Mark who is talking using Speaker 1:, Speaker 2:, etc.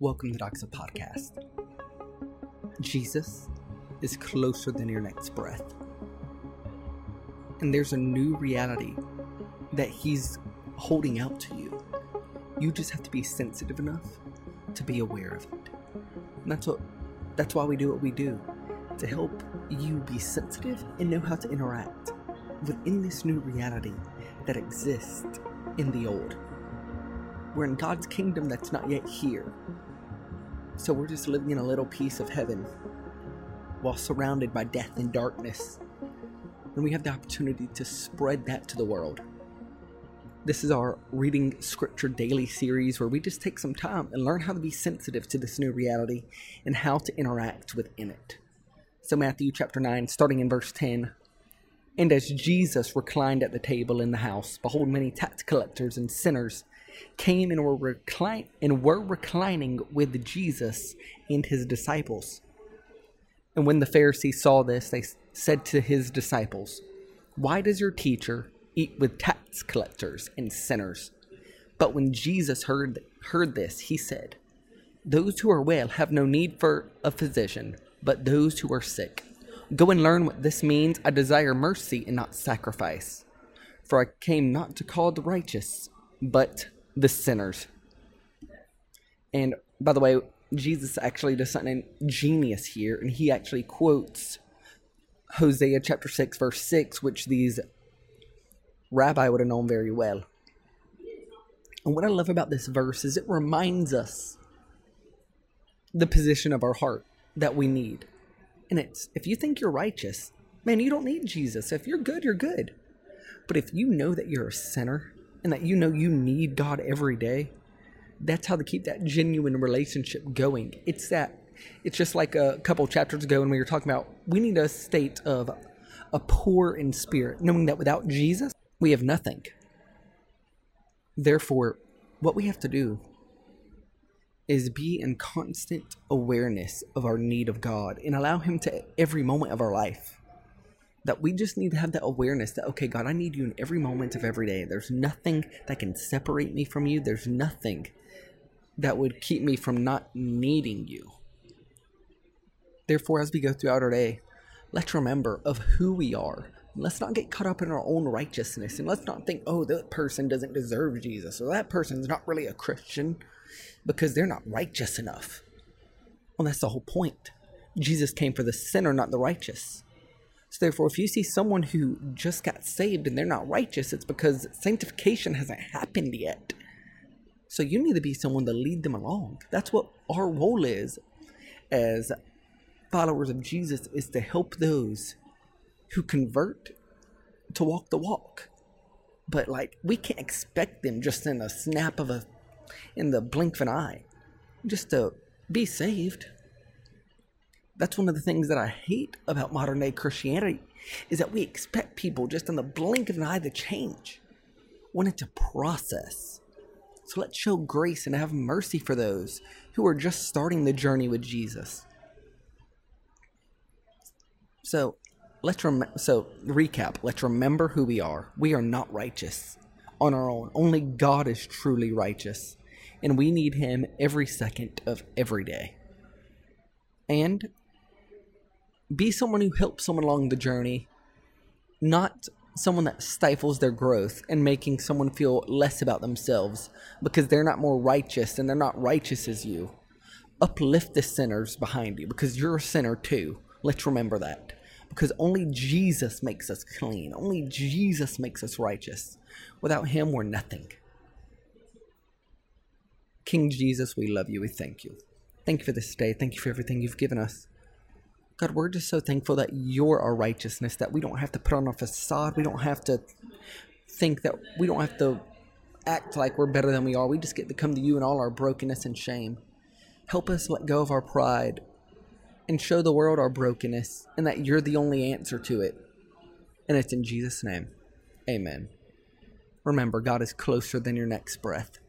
Speaker 1: Welcome to Doxa Podcast. Jesus is closer than your next breath. And there's a new reality that He's holding out to you. You just have to be sensitive enough to be aware of it. And that's what that's why we do what we do. To help you be sensitive and know how to interact within this new reality that exists in the old. We're in God's kingdom that's not yet here. So we're just living in a little piece of heaven while surrounded by death and darkness. And we have the opportunity to spread that to the world. This is our Reading Scripture Daily series where we just take some time and learn how to be sensitive to this new reality and how to interact within it. So, Matthew chapter 9, starting in verse 10. And as Jesus reclined at the table in the house, behold, many tax collectors and sinners came and were, recline- and were reclining with Jesus and his disciples. And when the Pharisees saw this, they said to his disciples, Why does your teacher eat with tax collectors and sinners? But when Jesus heard, heard this, he said, Those who are well have no need for a physician, but those who are sick. Go and learn what this means. I desire mercy and not sacrifice. For I came not to call the righteous, but the sinners. And by the way, Jesus actually does something genius here, and he actually quotes Hosea chapter 6, verse 6, which these rabbi would have known very well. And what I love about this verse is it reminds us the position of our heart that we need. And it's if you think you're righteous, man, you don't need Jesus. If you're good, you're good. But if you know that you're a sinner and that you know you need God every day, that's how to keep that genuine relationship going. It's that it's just like a couple chapters ago when we were talking about we need a state of a poor in spirit, knowing that without Jesus, we have nothing. Therefore, what we have to do is be in constant awareness of our need of God and allow Him to every moment of our life that we just need to have that awareness that okay god i need you in every moment of every day. There's nothing that can separate me from you. There's nothing that would keep me from not needing you. Therefore as we go throughout our day let's remember of who we are. Let's not get caught up in our own righteousness and let's not think oh that person doesn't deserve jesus or that person's not really a christian because they're not righteous enough. Well that's the whole point. Jesus came for the sinner not the righteous so therefore, if you see someone who just got saved and they're not righteous, it's because sanctification hasn't happened yet. So you need to be someone to lead them along. That's what our role is as followers of Jesus is to help those who convert to walk the walk. But like we can't expect them just in a snap of a in the blink of an eye just to be saved that's one of the things that I hate about modern day Christianity is that we expect people just in the blink of an eye to change. We want it to process. So let's show grace and have mercy for those who are just starting the journey with Jesus. So let's rem- so recap. Let's remember who we are. We are not righteous on our own. Only God is truly righteous, and we need Him every second of every day. And be someone who helps someone along the journey, not someone that stifles their growth and making someone feel less about themselves because they're not more righteous and they're not righteous as you. Uplift the sinners behind you because you're a sinner too. Let's remember that. Because only Jesus makes us clean. Only Jesus makes us righteous. Without Him, we're nothing. King Jesus, we love you. We thank you. Thank you for this day. Thank you for everything you've given us. God, we're just so thankful that you're our righteousness, that we don't have to put on a facade. We don't have to think that we don't have to act like we're better than we are. We just get to come to you in all our brokenness and shame. Help us let go of our pride and show the world our brokenness and that you're the only answer to it. And it's in Jesus' name. Amen. Remember, God is closer than your next breath.